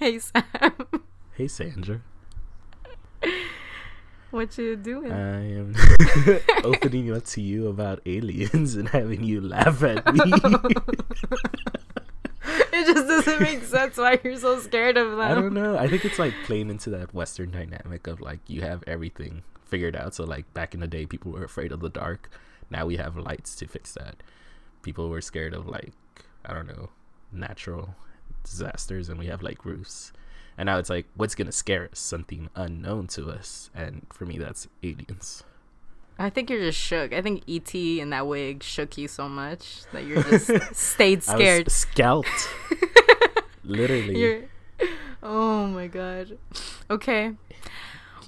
Hey Sam. Hey Sandra. What you doing? I am opening up to you about aliens and having you laugh at me. it just doesn't make sense why you're so scared of them. I don't know. I think it's like playing into that Western dynamic of like you have everything figured out. So like back in the day, people were afraid of the dark. Now we have lights to fix that. People were scared of like I don't know natural disasters, and we have like roofs. And now it's like, what's gonna scare us? Something unknown to us. And for me, that's aliens. I think you're just shook. I think ET in that wig shook you so much that you're just stayed scared. scalped. Literally. You're... Oh my god. Okay.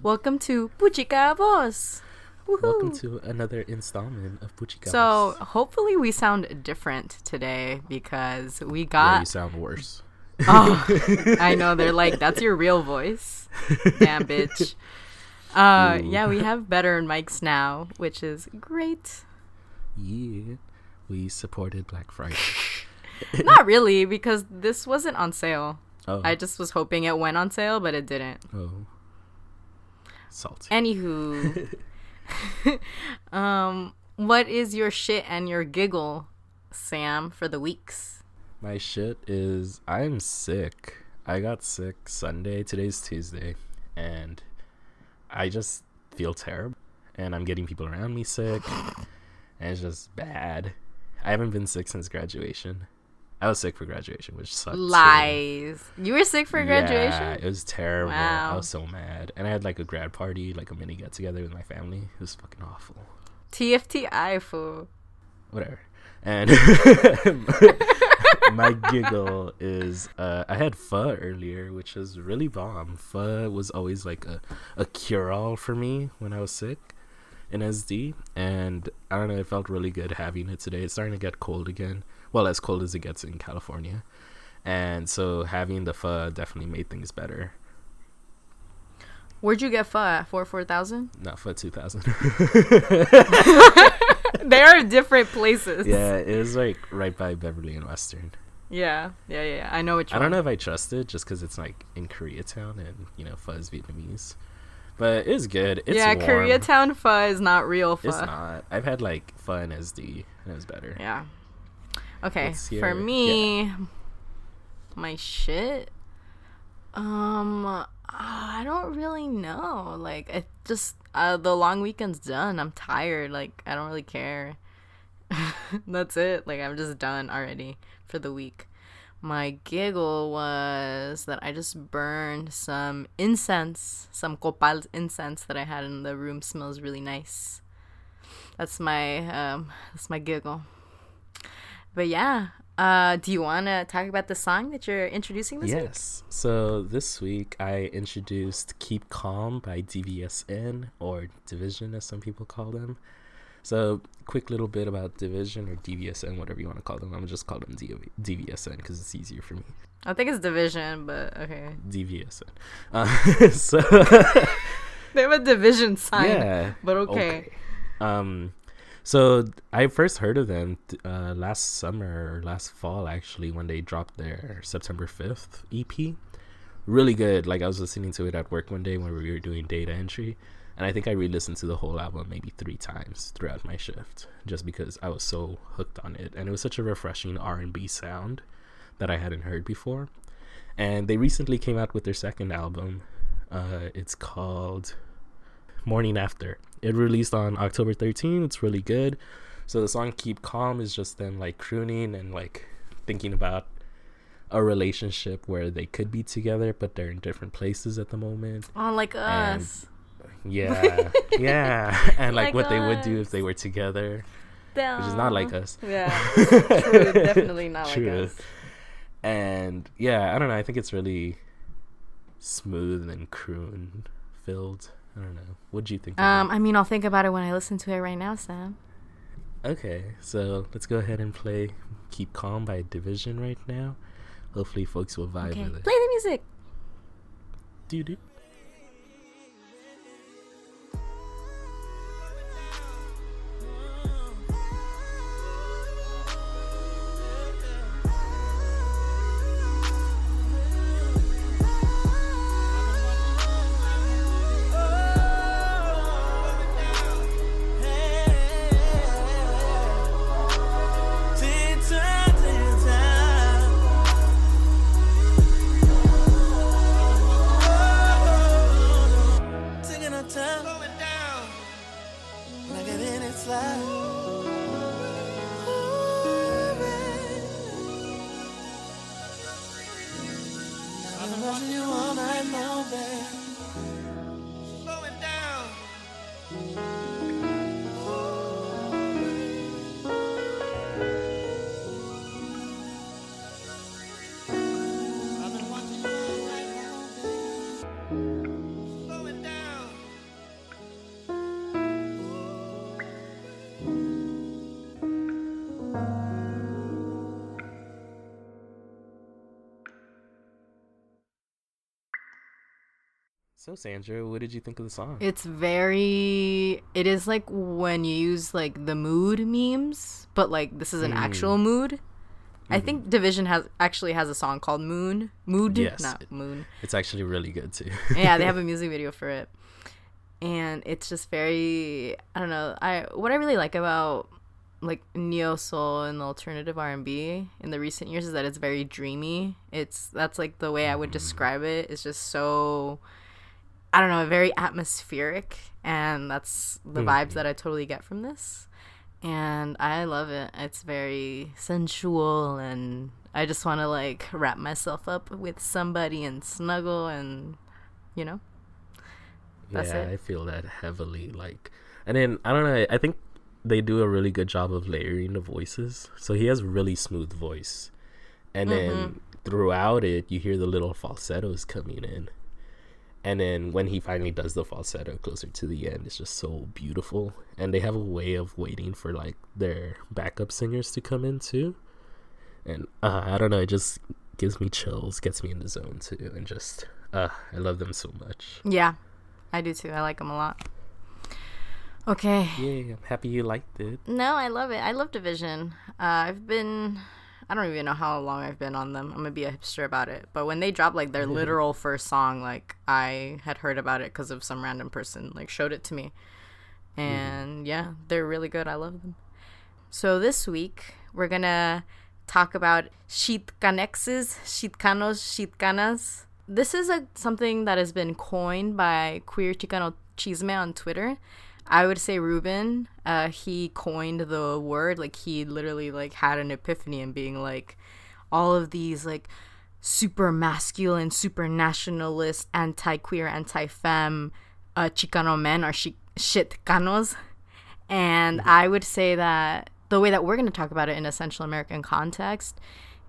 Welcome to Puchica Voz. Woohoo. Welcome to another installment of Puchicas. So hopefully we sound different today because we yeah, got. you sound worse. oh, I know they're like that's your real voice. Damn bitch. Uh, Ooh. yeah, we have better mics now, which is great. Yeah. We supported Black Friday. Not really because this wasn't on sale. Oh. I just was hoping it went on sale, but it didn't. oh. Salty. Anywho, um, what is your shit and your giggle, Sam, for the weeks? My shit is I'm sick. I got sick Sunday. Today's Tuesday. And I just feel terrible. And I'm getting people around me sick. And it's just bad. I haven't been sick since graduation. I was sick for graduation, which too. Lies. You were sick for graduation? Yeah, it was terrible. I was so mad. And I had like a grad party, like a mini get together with my family. It was fucking awful. TFTI fool. Whatever. And my giggle is uh, I had pho earlier, which was really bomb. Pho was always like a, a cure all for me when I was sick in SD. And I don't know, it felt really good having it today. It's starting to get cold again. Well, as cold as it gets in California. And so having the pho definitely made things better. Where'd you get pho at? Four four thousand? Not for 2000. they are different places. yeah, it was like right by Beverly and Western. Yeah, yeah, yeah. I know which I don't know if I trust it just because it's like in Koreatown and you know pho is Vietnamese, but it's good. It's yeah, warm. Koreatown pho is not real pho. It's not. I've had like pho in SD and it was better. Yeah. Okay. For me, my shit. Um, I don't really know. Like, it just uh, the long weekend's done. I'm tired. Like, I don't really care. That's it. Like, I'm just done already for the week. My giggle was that I just burned some incense, some copal incense that I had in the room. Smells really nice. That's my um, that's my giggle. But yeah, uh, do you want to talk about the song that you're introducing this week? Yes. So this week I introduced "Keep Calm" by DVSN or Division, as some people call them. So, quick little bit about Division or DVSN, whatever you want to call them. I'm gonna just call them DV- DVSN because it's easier for me. I think it's Division, but okay. DVSN. Uh, so They have a Division sign. yeah, But okay. Um, so I first heard of them uh, last summer or last fall, actually, when they dropped their September fifth EP. Really good. Like I was listening to it at work one day when we were doing data entry, and I think I re-listened to the whole album maybe three times throughout my shift, just because I was so hooked on it, and it was such a refreshing R and B sound that I hadn't heard before. And they recently came out with their second album. Uh, it's called Morning After. It released on October 13th. It's really good. So the song Keep Calm is just them like crooning and like thinking about a relationship where they could be together but they're in different places at the moment. Oh, like And- us. Yeah. yeah. And like, Like what they would do if they were together, which is not like us. Yeah. True. Definitely not like us. And yeah, I don't know. I think it's really smooth and croon filled. I don't know. What do you think? Um, I mean, I'll think about it when I listen to it right now, Sam. Okay, so let's go ahead and play Keep Calm by Division right now. Hopefully, folks will vibe Okay. with it. Play the music. Do do. So Sandra, what did you think of the song? It's very. It is like when you use like the mood memes, but like this is an Mm. actual mood. I think Division has actually has a song called Moon. Mood, Yes. not Moon. It's actually really good too. yeah, they have a music video for it, and it's just very. I don't know. I what I really like about like neo soul and alternative R and B in the recent years is that it's very dreamy. It's that's like the way I would describe it. It's just so. I don't know, very atmospheric, and that's the vibes that I totally get from this. And I love it. It's very sensual, and I just want to like wrap myself up with somebody and snuggle, and you know. That's yeah, it. I feel that heavily. Like, and then I don't know. I think they do a really good job of layering the voices. So he has really smooth voice, and Mm-hmm. then throughout it, you hear the little falsettos coming in. And then when he finally does the falsetto closer to the end, it's just so beautiful. And they have a way of waiting for like their backup singers to come in too. And uh, I don't know, it just gives me chills, gets me in the zone too, and just uh, I love them so much. Yeah, I do too. I like them a lot. Okay. Yeah, I'm happy you liked it. No, I love it. I love Division. Uh, I've been. I don't even know how long I've been on them. I'm gonna be a hipster about it. But when they dropped like their literal first song, like I had heard about it because of some random person like showed it to me, mm-hmm. and yeah, they're really good. I love them. So this week we're gonna talk about shitkanexes, shitkanos, shitkanas. This is a something that has been coined by Queer Chicano Chisme on Twitter. I would say Ruben, uh, he coined the word. Like he literally like had an epiphany and being like, all of these like super masculine, super nationalist, anti queer, anti femme, uh, Chicano men are shi- shitcanos. And I would say that the way that we're going to talk about it in a Central American context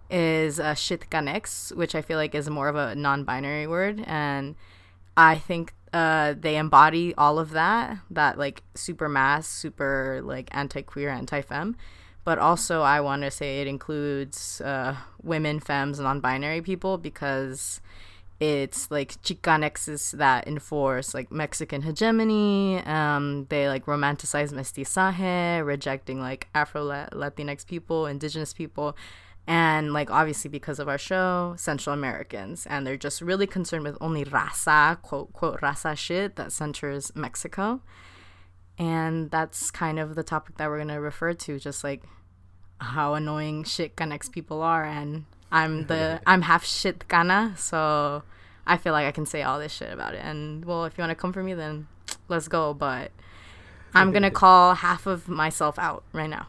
is uh, shitcanex, which I feel like is more of a non binary word. And I think uh, they embody all of that, that like super mass, super like anti queer, anti femme. But also, I want to say it includes uh, women, femmes, non binary people because it's like Chicanexes that enforce like Mexican hegemony. Um, they like romanticize mestizaje, rejecting like Afro Latinx people, indigenous people, and like obviously because of our show, Central Americans, and they're just really concerned with only raza, quote quote raza shit that centers Mexico. And that's kind of the topic that we're gonna refer to, just like how annoying shit Canex people are and I'm the I'm half shit Ghana, so I feel like I can say all this shit about it. And well, if you want to come for me, then let's go. But I'm gonna call half of myself out right now.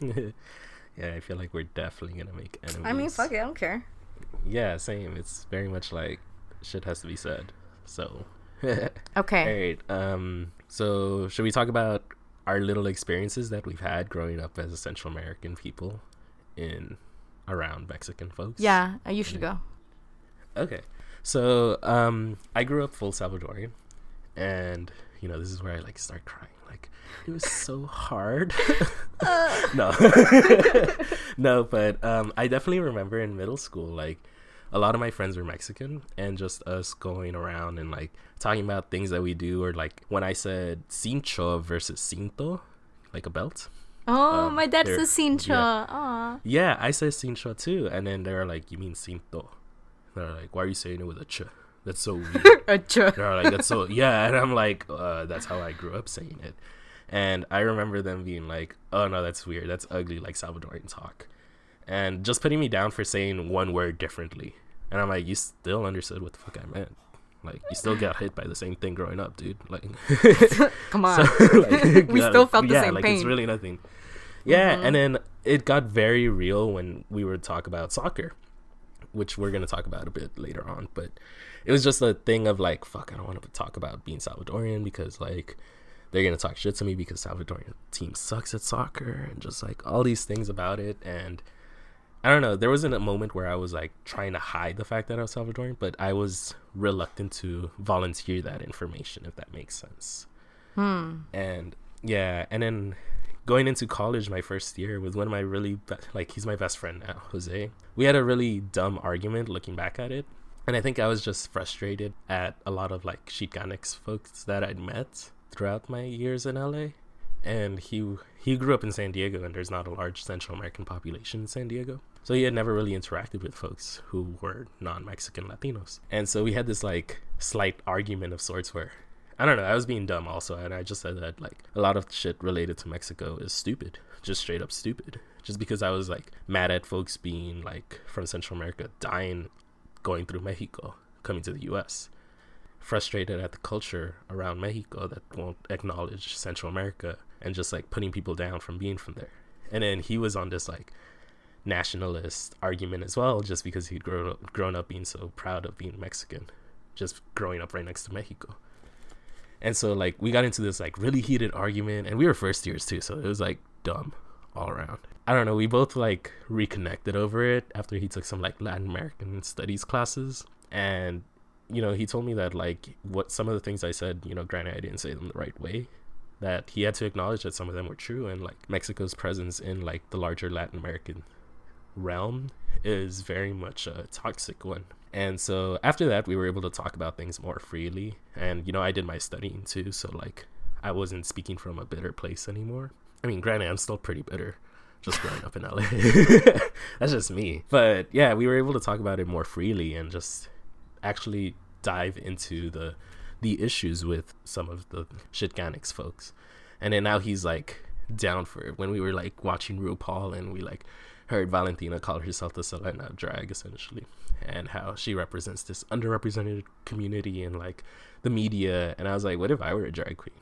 yeah, I feel like we're definitely gonna make enemies. I mean, fuck it, I don't care. Yeah, same. It's very much like shit has to be said. So, Okay. all right. Um, so should we talk about our little experiences that we've had growing up as a Central American people in around Mexican folks? Yeah, uh, you should go. Okay. So, um, I grew up full Salvadorian, and you know this is where I like start crying. Like it was so hard. no, no, but um, I definitely remember in middle school, like a lot of my friends were Mexican, and just us going around and like talking about things that we do, or like when I said cincho versus cinto, like a belt. Oh, Um, my dad says cincho. yeah. Yeah, I said cincho too, and then they were like, "You mean cinto?" They're like, "Why are you saying it with a ch?" That's so weird. Acha. They're like, "That's so yeah," and I'm like, uh, "That's how I grew up saying it." And I remember them being like, "Oh no, that's weird. That's ugly, like Salvadorian talk," and just putting me down for saying one word differently. And I'm like, "You still understood what the fuck I meant." Like you still got hit by the same thing growing up, dude. Like, Come on. like, We still felt the yeah, same like pain. Mm-hmm. It's really nothing. Yeah, and then it got very real when we would talk about soccer, which we're gonna talk about a bit later on. But it was just a thing of like, fuck, I don't want to talk about being Salvadorian because like they're gonna talk shit to me because Salvadorian team sucks at soccer and just like all these things about it. And I don't know, there wasn't a moment where I was like trying to hide the fact that I was Salvadorian, but I was reluctant to volunteer that information, if that makes sense. Hmm. And yeah, and then going into college my first year with one of my really be- like he's my best friend now jose we had a really dumb argument looking back at it and i think i was just frustrated at a lot of like Chicanx folks that i'd met throughout my years in la and he he grew up in san diego and there's not a large central american population in san diego so he had never really interacted with folks who were non-mexican latinos and so we had this like slight argument of sorts where I don't know. I was being dumb also, and I just said that like a lot of shit related to Mexico is stupid, just straight up stupid. Just because I was like mad at folks being like from Central America dying, going through Mexico, coming to the U.S. Frustrated at the culture around Mexico that won't acknowledge Central America and just like putting people down from being from there. And then he was on this like nationalist argument as well, just because he'd grown up, grown up being so proud of being Mexican, just growing up right next to Mexico. And so like we got into this like really heated argument and we were first years too, so it was like dumb all around. I don't know, we both like reconnected over it after he took some like Latin American studies classes and you know, he told me that like what some of the things I said, you know, granted I didn't say them the right way, that he had to acknowledge that some of them were true and like Mexico's presence in like the larger Latin American realm is very much a toxic one. And so after that, we were able to talk about things more freely. And, you know, I did my studying too. So, like, I wasn't speaking from a bitter place anymore. I mean, granted, I'm still pretty bitter just growing up in LA. That's just me. But yeah, we were able to talk about it more freely and just actually dive into the the issues with some of the Shitganics folks. And then now he's like down for it. When we were like watching RuPaul and we like heard Valentina call herself the Selena drag essentially, and how she represents this underrepresented community in like the media. And I was like, what if I were a drag queen?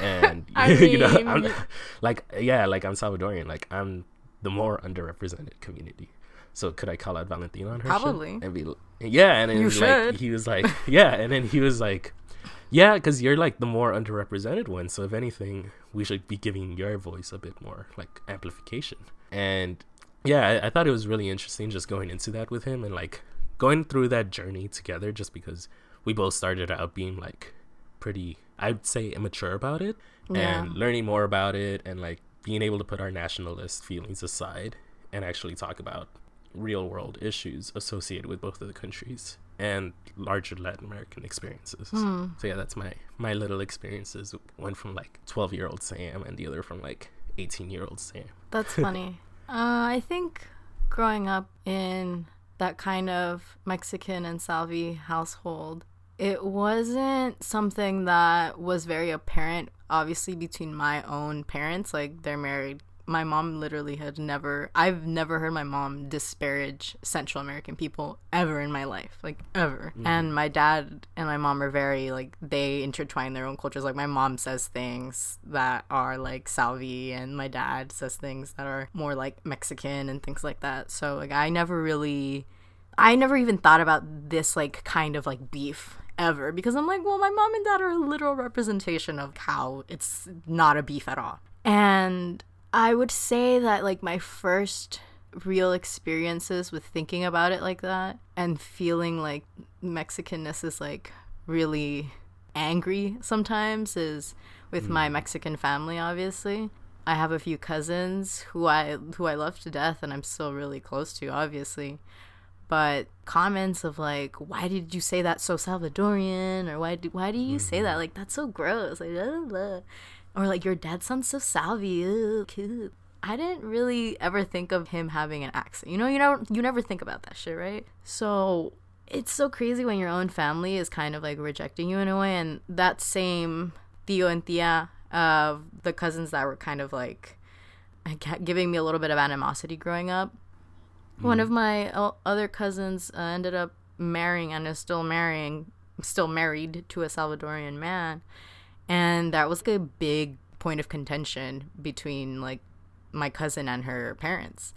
And you know, I'm like, yeah, like I'm Salvadorian, like I'm the more underrepresented community. So could I call out Valentina on her? Probably. And be, yeah, and then You like should. he was like, yeah, and then he was like, yeah, because you're like the more underrepresented one. So if anything, we should be giving your voice a bit more like amplification. And yeah, I, I thought it was really interesting just going into that with him and like going through that journey together. Just because we both started out being like pretty, I'd say, immature about it, Yeah. and learning more about it, and like being able to put our nationalist feelings aside and actually talk about real world issues associated with both of the countries and larger Latin American experiences. Hmm. So yeah, that's my my little experiences. One from like twelve year old Sam, and the other from like eighteen year old Sam. That's funny. uh, I think growing up in that kind of Mexican and Salvi household, it wasn't something that was very apparent, obviously, between my own parents. Like, they're married. My mom literally had never, I've never heard my mom disparage Central American people ever in my life. Like, ever. Mm-hmm. And my dad and my mom are very, like, they intertwine their own cultures. Like, my mom says things that are like Salvi, and my dad says things that are more like Mexican and things like that. So, like, I never really. I never even thought about this like kind of like beef ever because I'm like, well, my mom and dad are a literal representation of how it's not a beef at all. And I would say that like my first real experiences with thinking about it like that and feeling like Mexicanness is like really angry sometimes is with my hmm. Mexican family obviously. I have a few cousins who I who I love to death and I'm still really close to obviously but comments of like why did you say that so salvadorian? or why do, why do you say that? Mm-hmm. Like that's so gross. Like blah, blah, or like your dad sounds so Ew, cute. i didn't really ever think of him having an accent. You know you know you never think about that shit right? So it's so crazy when your own family is kind of like rejecting you in a way and that same tío and tía of the cousins that were kind of like giving me a little bit of animosity growing up one of my o- other cousins uh, ended up marrying and is still marrying, still married to a Salvadorian man, and that was like a big point of contention between like my cousin and her parents.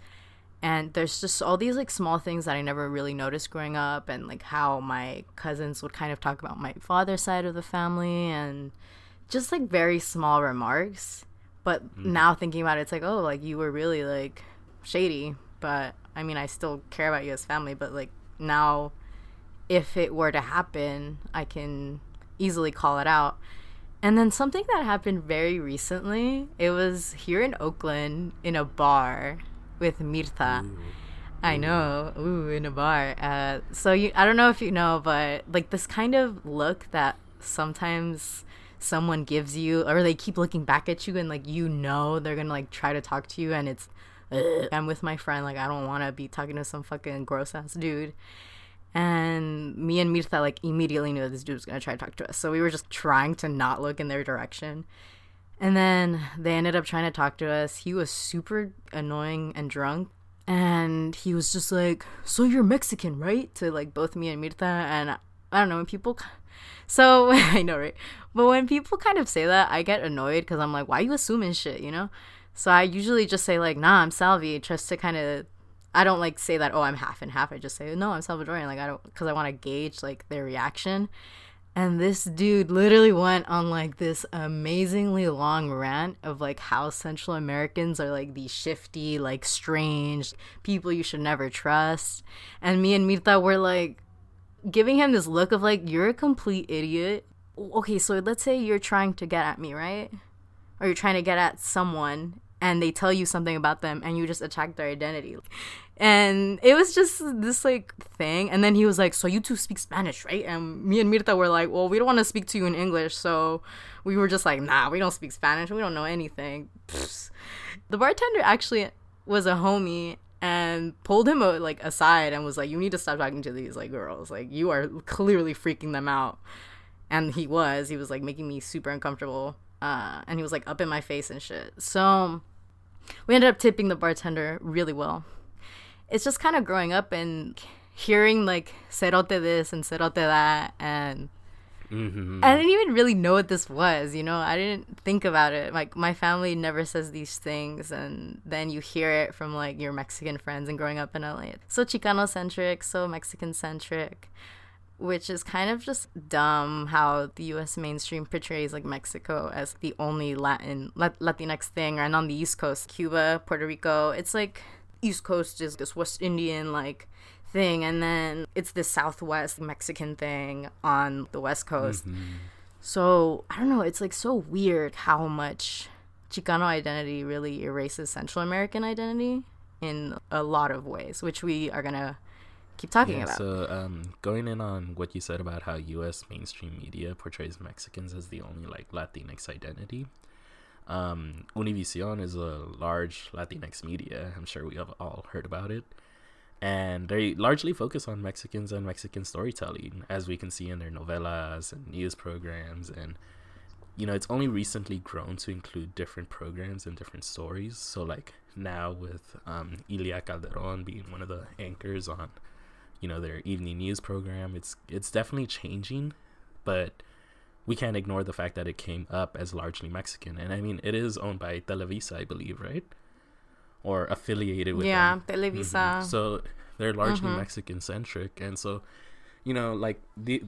and there's just all these like small things that I never really noticed growing up, and like how my cousins would kind of talk about my father's side of the family, and just like very small remarks. But now thinking about it, it's like, oh, like you were really like shady. But I mean, I still care about you as family. But like now, if it were to happen, I can easily call it out. And then something that happened very recently, it was here in Oakland in a bar with Mirta. I know, ooh, in a bar. Uh, so you, I don't know if you know, but like this kind of look that sometimes someone gives you, or they keep looking back at you, and like you know they're gonna like try to talk to you, and it's, "Ugh." I'm with my friend, like I don't want to be talking to some fucking gross ass dude. And me and Mirta like immediately knew that this dude was gonna try to talk to us, so we were just trying to not look in their direction. And then they ended up trying to talk to us. He was super annoying and drunk. And he was just like, So you're Mexican, right? To like both me and Mirta. And I don't know, when people. So I know, right? But when people kind of say that, I get annoyed because I'm like, Why you assuming shit, you know? So I usually just say, like, Nah, I'm Salvi, just to kind of. I don't like say that, oh, I'm half and half. I just say, no, I'm Salvadorian. Like, I don't, because I want to gauge like their reaction. And this dude literally went on like this amazingly long rant of like how Central Americans are like these shifty, like strange people you should never trust. And me and Mirta were like giving him this look of like, you're a complete idiot. Okay, so let's say you're trying to get at me, right? Or you're trying to get at someone and they tell you something about them and you just attack their identity. And it was just this like thing. And then he was like, So you two speak Spanish, right? And me and Mirta were like, Well, we don't want to speak to you in English. So we were just like, Nah, we don't speak Spanish. We don't know anything. Pfft. The bartender actually was a homie and pulled him uh, like aside and was like, You need to stop talking to these like girls. Like you are clearly freaking them out. And he was. He was like making me super uncomfortable. Uh, and he was like up in my face and shit. So we ended up tipping the bartender really well. It's just kind of growing up and hearing like cerote this and cerote that and hmm I didn't even really know what this was, you know. I didn't think about it. Like my family never says these things, and then you hear it from like your Mexican friends and growing up in LA. So Chicano centric, so Mexican centric, which is kind of just dumb how the U.S. mainstream portrays like Mexico as the only Latin Latinx thing, and on the East Coast, Cuba, Puerto Rico, it's like East Coast is this West Indian like thing and then it's the southwest mexican thing on the west coast mm-hmm. so i don't know it's like so weird how much chicano identity really erases central american identity in a lot of ways which we are gonna keep talking Yeah, about so um, going in on what you said about how U.S. mainstream media portrays Mexicans as the only like Latinx identity. Um, Univision is a large Latinx media. I'm sure we have all heard about it, and they largely focus on Mexicans and Mexican storytelling, as we can see in their novelas and news programs. And you know, it's only recently grown to include different programs and different stories. So like now with um, Ilia Calderon being one of the anchors on you know their evening news program it's it's definitely changing but we can't ignore the fact that it came up as largely mexican and i mean it is owned by televisa i believe right or affiliated with yeah them. televisa Mhm. so they're largely Mhm. mexican centric and so you know like the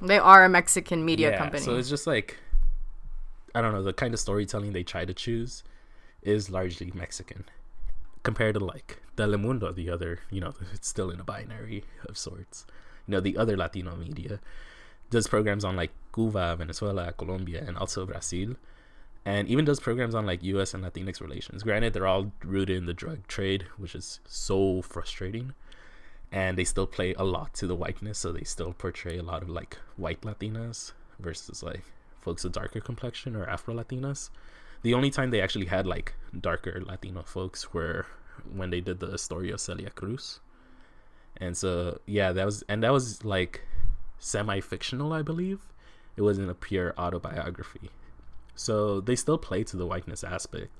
they are a mexican media yeah, company So it's just like I don't know, the kind of storytelling they try to choose is largely Mexican. Compared to like Telemundo, the other, you know, it's still in a binary of sorts. You know, the other Latino media does programs on like Cuba, Venezuela, Colombia, and also Brazil. And even does programs on like US and Latinx relations. Granted, they're all rooted in the drug trade, which is so frustrating and they still play a lot to the whiteness so they still portray a lot of like white latinas versus like folks with darker complexion or afro latinas the only time they actually had like darker latino folks were when they did the story of celia cruz. And so yeah that was and that was like semi-fictional i believe. It wasn't a pure autobiography. So they still play to the whiteness aspect.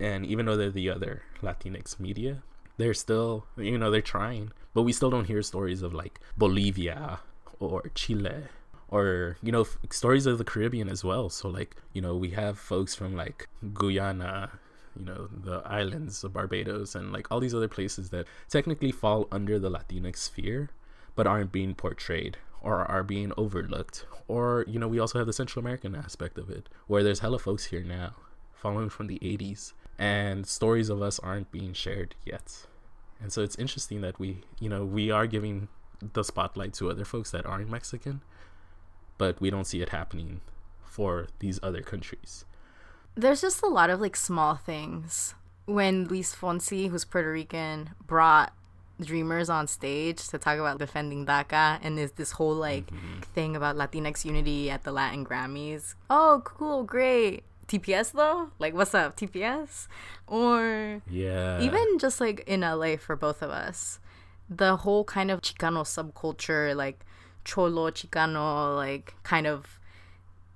And even though they're the other latinx media they're still you know they're trying. But we still don't hear stories of like bolivia or chile or you know f- stories of the caribbean as well so like you know we have folks from like guyana you know, the islands of Barbados and like all these other places that technically fall under the Latinx sphere, but aren't being portrayed or are being overlooked. Or, you know, we also have the Central American aspect of it, where there's hella folks here now, following from the 80s, and stories of us aren't being shared yet. And so it's interesting that we, you know, we are giving the spotlight to other folks that aren't Mexican, but we don't see it happening for these other countries. There's just a lot of like small things. When Luis Fonsi, who's Puerto Rican, brought Dreamers on stage to talk about defending DACA, and there's this whole like Mm-hmm. thing about Latinx unity at the Latin Grammys. Oh, cool, great. TPS though? Like, what's up, TPS? Or Yeah. even just like in LA for both of us, the whole kind of Chicano subculture, like Cholo Chicano, like kind of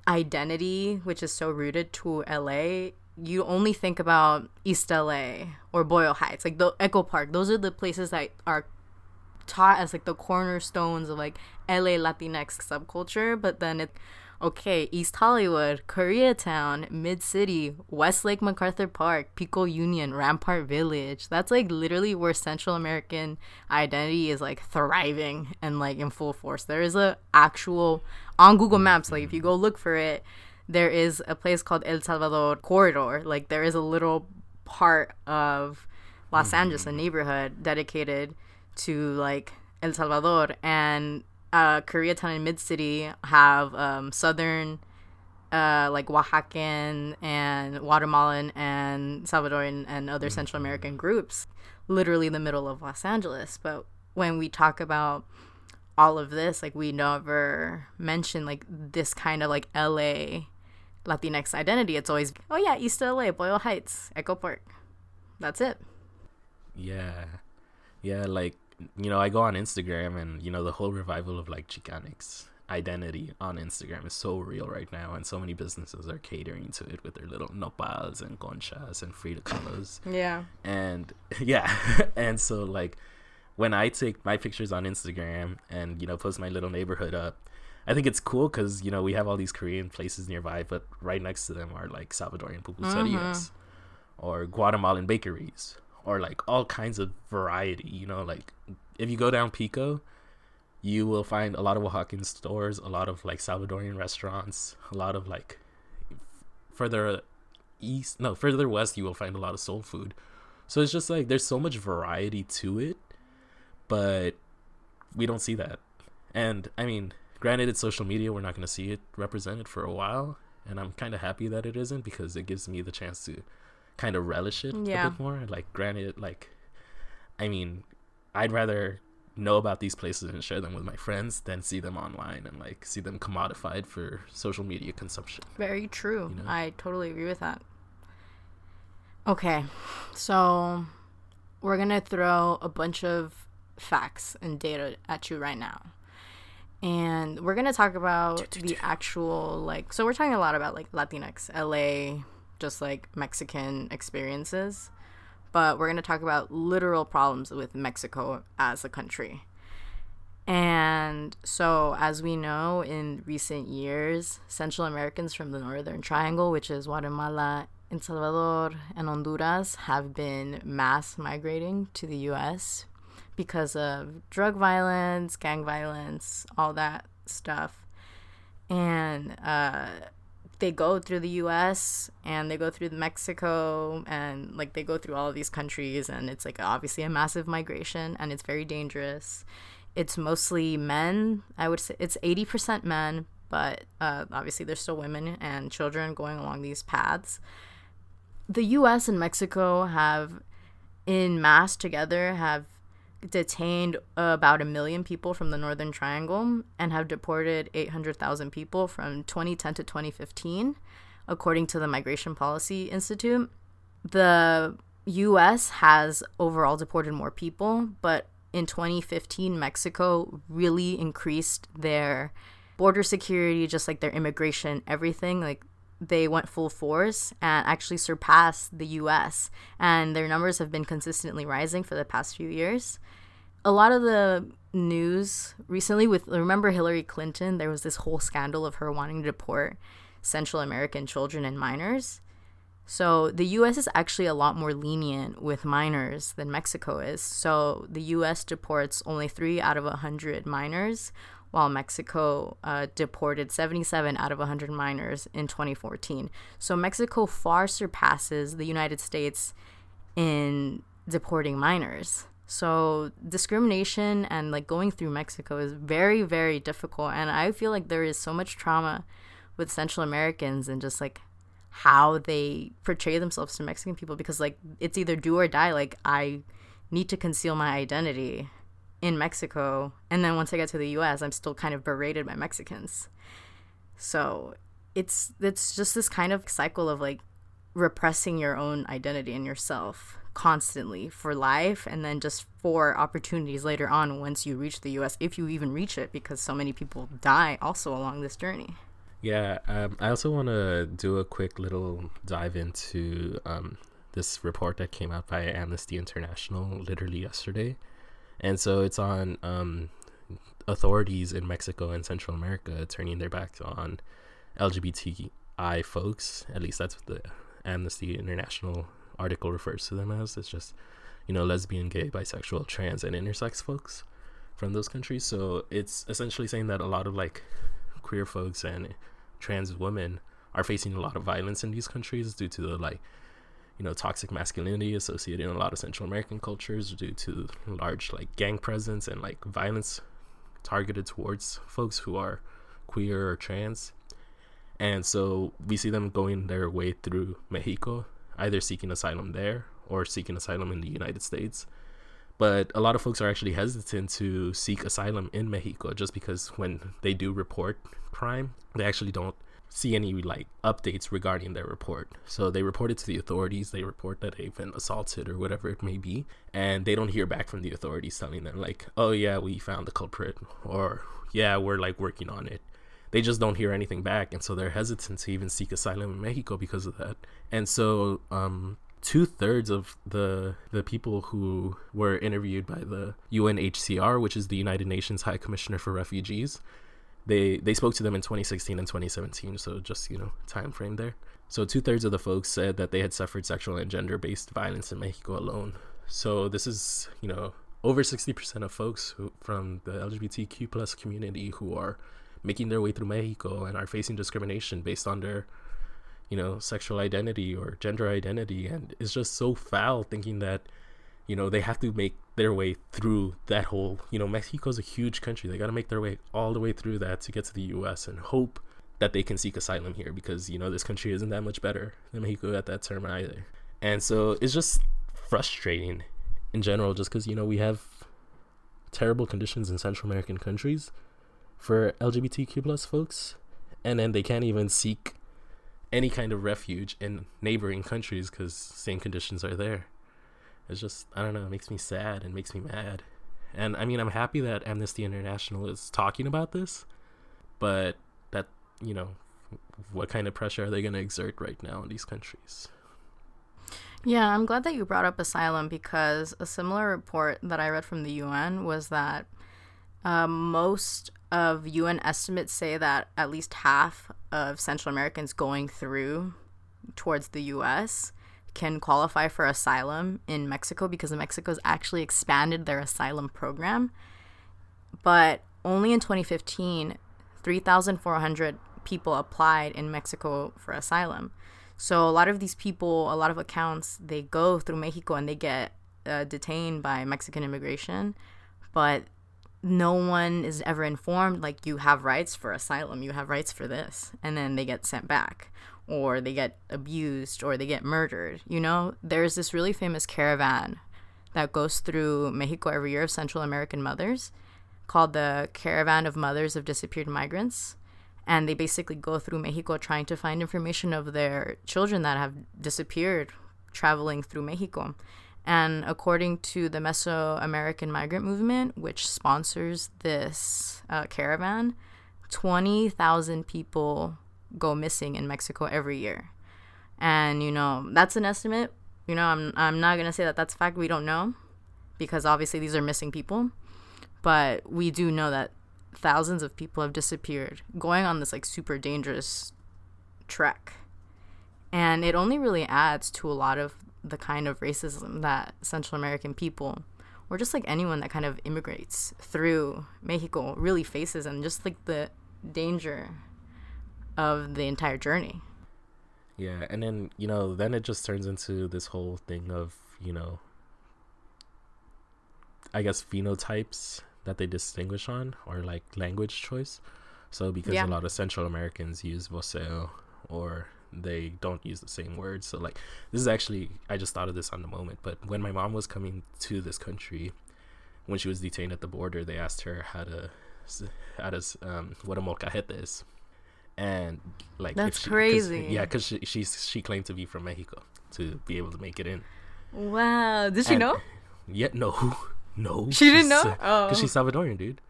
identity, which is so rooted to LA, you only think about East LA or Boyle Heights, like the Echo Park. Those are the places that are taught as like the cornerstones of like LA Latinx subculture, but then it okay, East Hollywood, Koreatown, Mid City, Westlake MacArthur Park, Pico Union, Rampart Village. That's like literally where Central American identity is like thriving and like in full force. There is a actual on Google Maps, like if you go look for it, there is a place called El Salvador Corridor. Like there is a little part of Los Angeles, a mm-hmm. neighborhood dedicated to like El Salvador and uh, Koreatown and Mid City have um, southern, uh, like Oaxacan and Guatemalan and Salvadoran and other Central American groups, literally the middle of Los Angeles. But when we talk about all of this, like we never mention like this kind of like LA Latinx identity. It's always oh yeah, East LA, Boyle Heights, Echo Park. That's it. Yeah. Yeah, like you know, I go on Instagram and you know the whole revival of like Chicanx identity on Instagram is so real right now and so many businesses are catering to it with their little nopals and conchas and frida colors. Yeah. And yeah, and so like when I take my pictures on Instagram and you know post my little neighborhood up, I think it's cool because you know we have all these Korean places nearby, but right next to them are like Salvadorian pupuserias mm-hmm. or Guatemalan bakeries or like all kinds of variety. You know, like if you go down Pico, you will find a lot of Oaxacan stores, a lot of like Salvadorian restaurants, a lot of like further east, no, further west, you will find a lot of soul food. So it's just like there's so much variety to it, but we don't see that. And I mean, granted, it's social media, we're not going to see it represented for a while. And I'm kind of happy that it isn't because it gives me the chance to kind of relish it Yeah. a bit more. Like, granted, like, I mean, I'd rather know about these places and share them with my friends than see them online and like see them commodified for social media consumption. Very true. You know? I totally agree with that. Okay, so we're gonna throw a bunch of facts and data at you right now. And we're gonna talk about the actual like so we're talking a lot about like Latinx, LA, just like Mexican experiences. But we're gonna talk about literal problems with Mexico as a country. And so, as we know, in recent years, Central Americans from the Northern Triangle, which is Guatemala, El Salvador, and Honduras, have been mass migrating to the US because of drug violence, gang violence, all that stuff. And uh, they go through the US and they go through Mexico and like they go through all these countries and it's like obviously a massive migration and it's very dangerous. It's mostly men. I would say it's 80% men, but uh, obviously there's still women and children going along these paths. The US and Mexico have in mass together have detained about a million people from the Northern Triangle and have deported 800,000 people from 2010 to 2015, according to the Migration Policy Institute. The US has overall deported more people, but in 2015, Mexico really increased their border security, just like their immigration, everything. Like they went full force and actually surpassed the US. And their numbers have been consistently rising for the past few years. A lot of the news recently with remember Hillary Clinton, there was this whole scandal of her wanting to deport Central American children and minors. So the US is actually a lot more lenient with minors than Mexico is. So the US deports only 3 out of 100 minors while Mexico uh, deported 77 out of 100 minors in 2014. So Mexico far surpasses the United States in deporting minors. So discrimination and like going through Mexico is very, very difficult. And I feel like there is so much trauma with Central Americans and just like how they portray themselves to Mexican people because like it's either do or die. Like I need to conceal my identity in Mexico, and then once I get to the U.S., I'm still kind of berated by Mexicans. So it's it's just this kind of cycle of like repressing your own identity and yourself constantly for life and then just for opportunities later on once you reach the US if you even reach it because so many people die also along this journey. Yeah, um, I also want to do a quick little dive into um, this report that came out by Amnesty International literally yesterday. And so it's on um, authorities in Mexico and Central America turning their backs on LGBTI folks. At least that's what the Amnesty International article refers to them as. It's just, you know, lesbian, gay, bisexual, trans, and intersex folks from those countries. So it's essentially saying that a lot of like queer folks and trans women are facing a lot of violence in these countries due to the like you know toxic masculinity associated in a lot of Central American cultures due to large like gang presence and like violence targeted towards folks who are queer or trans. And so we see them going their way through Mexico, either seeking asylum there or seeking asylum in the United States. But a lot of folks are actually hesitant to seek asylum in Mexico just because when they do report crime, they actually don't see any like updates regarding their report. So they report it to the authorities, they report that they've been assaulted or whatever it may be, and they don't hear back from the authorities telling them like, "Oh yeah, we found the culprit," or "Yeah, we're like working on it." They just don't hear anything back, and so they're hesitant to even seek asylum in Mexico because of that. And so, um, two thirds of the the people who were interviewed by the UNHCR, which is the United Nations High Commissioner for Refugees, they they spoke to them in 2016 and 2017 so just you know time frame there. So two-thirds of the folks said that they had suffered sexual and gender-based violence in mexico alone. So this is you know over 60% of folks who, from the lgbtq plus community who are making their way through mexico and are facing discrimination based on their you know sexual identity or gender identity. And it's just so foul thinking that you know they have to make their way through that whole you know mexico's a huge country. They got to make their way all the way through that to get to the us and hope that they can seek asylum here because you know this country isn't that much better than mexico at that term either. And so it's just frustrating in general just because you know we have terrible conditions in central american countries for lgbtq plus folks and then they can't even seek any kind of refuge in neighboring countries because same conditions are there it's just I don't know, it makes me sad and makes me mad. And I mean, I'm happy that Amnesty International is talking about this, but that, you know, what kind of pressure are they going to exert right now in these countries? Yeah, I'm glad that you brought up asylum because a similar report that I read from the UN was that uh, most of UN estimates say that at least half of Central Americans going through towards the US can qualify for asylum in Mexico because Mexico's actually expanded their asylum program. But only in 2015, 3,400 people applied in Mexico for asylum. So a lot of these people, a lot of accounts, they go through Mexico and they get uh, detained by Mexican immigration, but no one is ever informed like you have rights for asylum, you have rights for this, and then they get sent back or they get abused or they get murdered. You know, there's this really famous caravan that goes through Mexico every year of Central American mothers called the Caravan of Mothers of Disappeared Migrants. And they basically go through Mexico trying to find information of their children that have disappeared traveling through Mexico. And according to the Mesoamerican Migrant Movement, which sponsors this uh, caravan, 20,000 people go missing in Mexico every year. And, you know, that's an estimate. You know, I'm, I'm not going to say that that's fact. We don't know because obviously these are missing people. But we do know that thousands of people have disappeared going on this like super dangerous trek. And it only really adds to a lot of the kind of racism that Central American people, or just like anyone that kind of immigrates through Mexico, really faces, and just like the danger of the entire journey. Yeah, and then you know, then it just turns into this whole thing of you know, I guess phenotypes that they distinguish on, or like language choice. So because Yeah. a lot of Central Americans use voseo, or they don't use the same words. So like, this is actually I just thought of this on the moment. But when my mom was coming to this country, when she was detained at the border, they asked her how to how does um what a molcajete is. And like That's she- 'cause- crazy. yeah, because she she's, she claimed to be from Mexico to be able to make it in. Wow. Did she And- know? Yeah, no, no. She didn't know? uh, Oh. Cause she's Salvadorian, dude.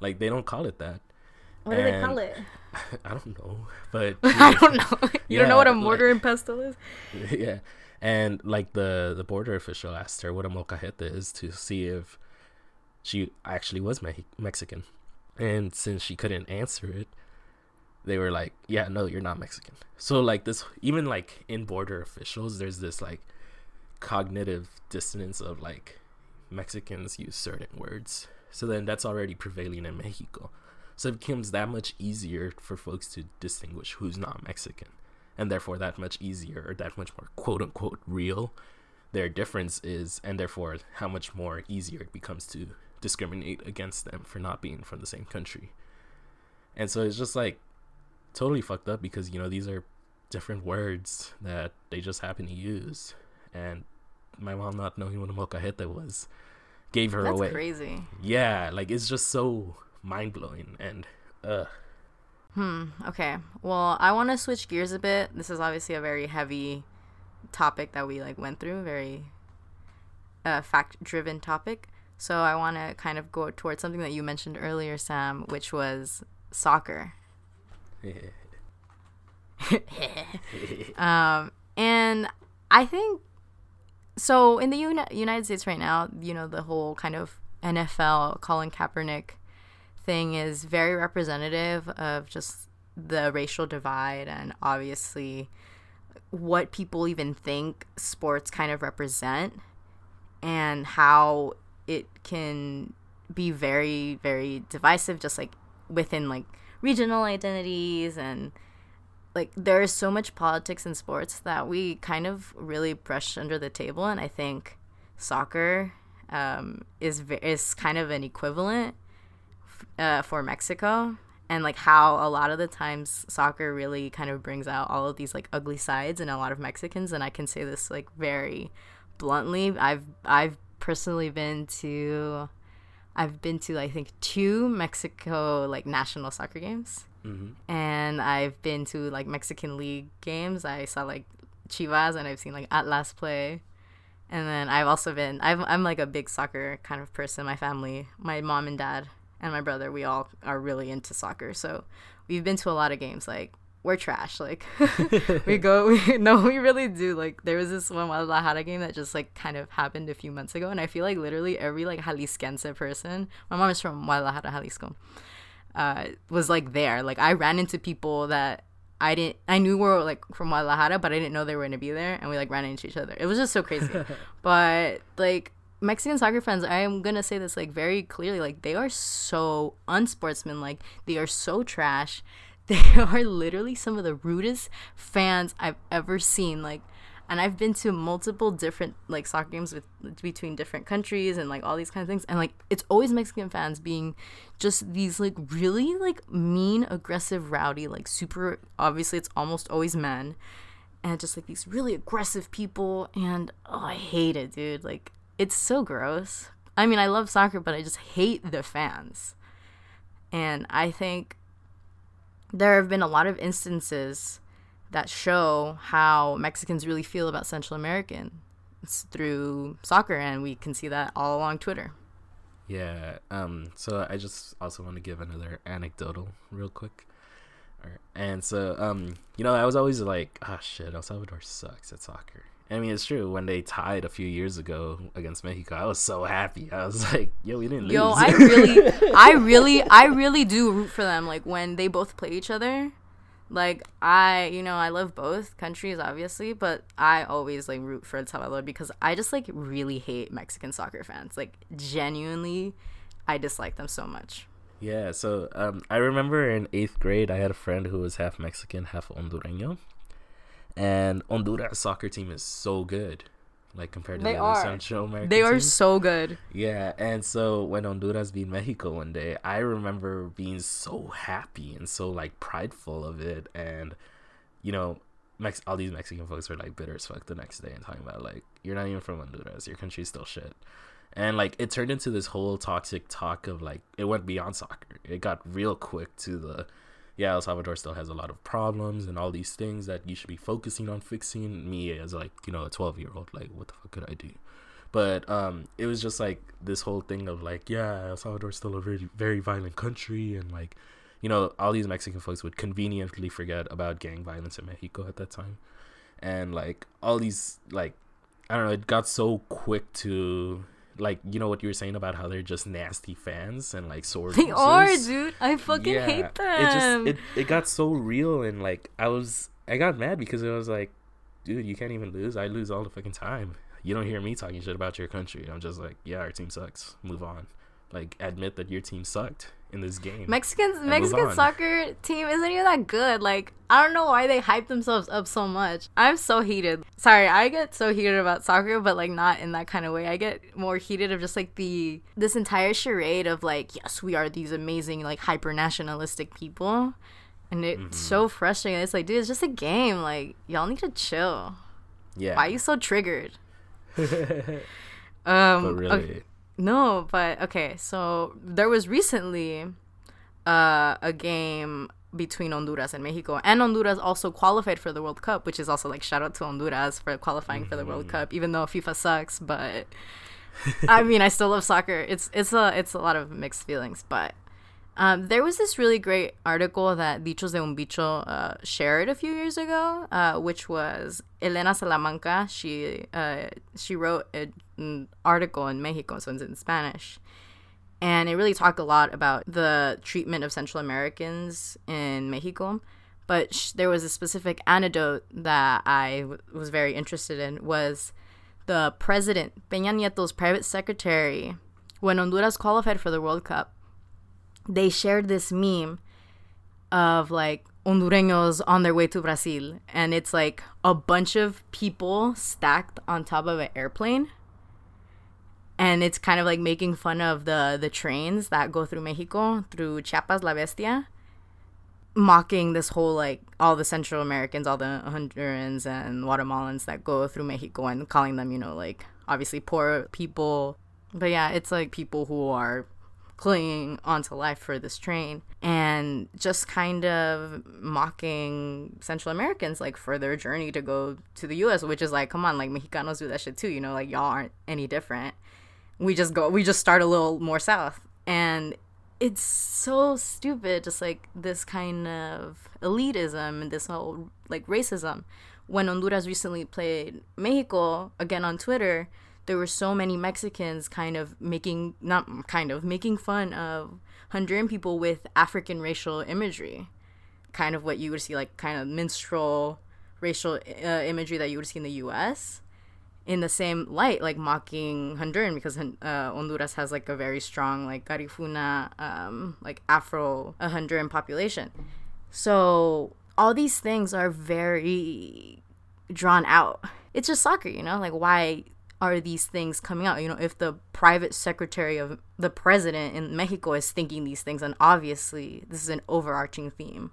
Like they don't call it that. What do they call it? I don't know, but I don't know. You don't know what a Yeah, mortar like- and pestle is? yeah, and like the the border official asked her what a molcajete is to see if she actually was Me- Mexican, and since she couldn't answer it, they were like, "Yeah, no, you're not Mexican." So like this, even like in border officials, there's this like cognitive dissonance of like Mexicans use certain words, so then that's already prevailing in Mexico. So it becomes that much easier for folks to distinguish who's not Mexican and therefore that much easier or that much more quote unquote real their difference is and therefore how much more easier it becomes to discriminate against them for not being from the same country and so it's just like totally fucked up because you know these are different words that they just happen to use and my mom not knowing what a molcajete was gave her That's away crazy. yeah like it's just so mind-blowing and uh Hmm. Okay. Well, I want to switch gears a bit. This is obviously a very heavy topic that we like went through, very uh, fact-driven topic. So I want to kind of go towards something that you mentioned earlier, Sam, which was soccer. Um, and I think so. In the Uni- United States right now, you know, the whole kind of NFL Colin Kaepernick thing is very representative of just the racial divide and obviously what people even think sports kind of represent and how it can be very very divisive just like within like regional identities and like there is so much politics in sports that we kind of really brush under the table and i think soccer um, is is kind of an equivalent uh, for Mexico and like how a lot of the times soccer really kind of brings out all of these like ugly sides in a lot of Mexicans and I can say this like very bluntly. I've I've personally been to I've been to I think two Mexico like national soccer games. Mm-hmm. and I've been to like Mexican league games. I saw like Chivas and I've seen like Atlas play. And then I've also been I've, I'm like a big soccer kind of person. My family my mom and dad and my brother we all are really into soccer. So we've been to a lot of games like we're trash like we go we no we really do like there was this one Guadalajara game that just like kind of happened a few months ago and I feel like literally every like Jalisquense person my mom is from Guadalajara Jalisco uh, was like there like I ran into people that I didn't I knew were like from Guadalajara but I didn't know they were gonna be there and we like ran into each other it was just so crazy but like Mexican soccer fans, I am gonna say this like very clearly, like they are so unsportsmanlike. They are so trash. They are literally some of the rudest fans I've ever seen. Like, and I've been to multiple different like soccer games with between different countries and like all these kind of things. And like it's always Mexican fans being just these like really like mean, aggressive, rowdy, like super. Obviously, it's almost always men and just like these really aggressive people and oh i hate it dude like it's so gross i mean i love soccer but i just hate the fans and i think there have been a lot of instances that show how mexicans really feel about central americans through soccer and we can see that all along twitter Yeah. Um. So I just also want to give another anecdotal real quick. And so, um, you know, I was always like, ah, shit, El Salvador sucks at soccer. I mean, it's true. When they tied a few years ago against Mexico, I was so happy. I was like, yo, we didn't lose. Yo, I really, I really, I really do root for them. Like when they both play each other, Like I, you know, I love both countries obviously, but I always like root for El Salvador because I just like really hate Mexican soccer fans. Like genuinely, I dislike them so much. Yeah, so um, I remember in eighth grade, I had a friend who was half Mexican, half Hondureño, and Honduras soccer team is so good, like compared to They the are. other Central American. They are so good. Yeah, and so when Honduras beat Mexico one day, I remember being so happy and so like prideful of it, and you know, Mex- all these Mexican folks were like bitter as fuck the next day and talking about like you're not even from Honduras, your country's still shit, and like it turned into this whole toxic talk of like it went beyond soccer. It got real quick to the yeah, El Salvador still has a lot of problems and all these things that you should be focusing on fixing. Me as like you know a twelve year old, like what the fuck could I do? But um, it was just like this whole thing of like, yeah, El Salvador's still a very very violent country, and like, you know, all these Mexican folks would conveniently forget about gang violence in Mexico at that time, and like all these like, I don't know, it got so quick to like you know what you were saying about how they're just nasty fans and like sword. They are, dude. I fucking Yeah, hate them. It just it, it got so real and like I was I got mad because it was like, dude, you can't even lose. I lose all the fucking time. You don't hear me talking shit about your country. I'm just like, yeah, our team sucks. Move on. Like admit that your team sucked in this game. Mexicans Mexican soccer team isn't even that good. Like I don't know why they hype themselves up so much. I'm so heated. Sorry, I get so heated about soccer, but like not in that kind of way. I get more heated of just like the this entire charade of like, yes, we are these amazing like hyper nationalistic people. And it's Mm-hmm. so frustrating. It's like, dude, it's just a game. Like, y'all need to chill. yeah. Why are you so triggered? um, but really, okay. No, but okay. So there was recently uh, a game between Honduras and Mexico, and Honduras also qualified for the World Cup, which is also like shout out to Honduras for qualifying for the World Cup, even though FIFA sucks. But I mean, I still love soccer. It's it's a it's a lot of mixed feelings, but. Um, there was this really great article that Dichos de un Bicho uh, shared a few years ago, uh, which was Elena Salamanca. She uh, she wrote a, article in Mexico, so it's in Spanish, and it really talked a lot about the treatment of Central Americans in Mexico. But sh- there was a specific anecdote that I w- was very interested in was the president Peña Nieto's private secretary when Honduras qualified for the World Cup they shared this meme of like Hondureños on their way to Brazil, and it's like a bunch of people stacked on top of an airplane, and it's kind of like making fun of the the trains that go through Mexico through Chiapas La Bestia, mocking this whole like all the Central Americans, all the Hondurans and Guatemalans that go through Mexico, and calling them you know like obviously poor people, but yeah, it's like people who are clinging onto life for this train and just kind of mocking Central Americans like for their journey to go to the US, which is like, come on, like Mexicanos do that shit too, you know, like y'all aren't any different. We just go we just start a little more south. And it's so stupid, just like this kind of elitism and this whole like racism. When Honduras recently played Mexico again on Twitter, there were so many Mexicans kind of making not kind of making fun of Honduran people with African racial imagery, kind of what you would see like kind of minstrel racial uh, imagery that you would see in the U.S. In the same light, like mocking Honduran because uh, Honduras has like a very strong like Garifuna, um, like Afro uh, Honduran population. So all these things are very drawn out. It's just soccer, you know. Like why are these things coming out? You know, if the private secretary of the president in Mexico is thinking these things, and obviously this is an overarching theme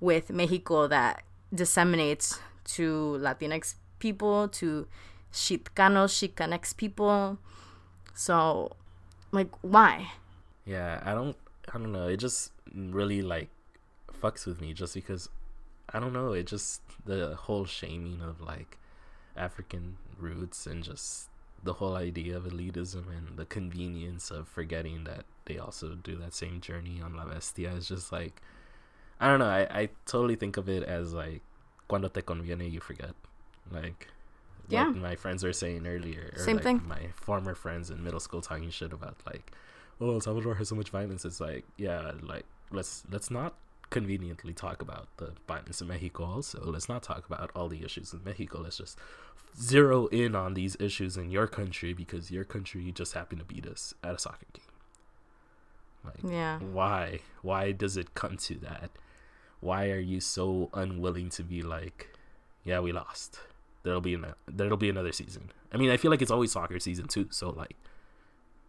with Mexico that disseminates to Latinx people, to Chicanos, Chicanx people. So, like, why? yeah, I don't I don't know. It just really like fucks with me just because I don't know. It just the whole shaming of like African roots and just the whole idea of elitism and the convenience of forgetting that they also do that same journey on La Bestia is just like I don't know. I, I totally think of it as like cuando te conviene you forget. Like Yeah. what my friends were saying earlier. Or Same like thing. My former friends in middle school talking shit about like, oh El Salvador has so much violence. It's like, yeah, like let's let's not conveniently talk about the violence in Mexico also. Let's not talk about all the issues in Mexico. Let's just zero in on these issues in your country because your country just happened to beat us at a soccer game. Like, Yeah. why? Why does it come to that? Why are you so unwilling to be like, yeah, we lost. There'll be an, there'll be another season. I mean, I feel like it's always soccer season too. So like,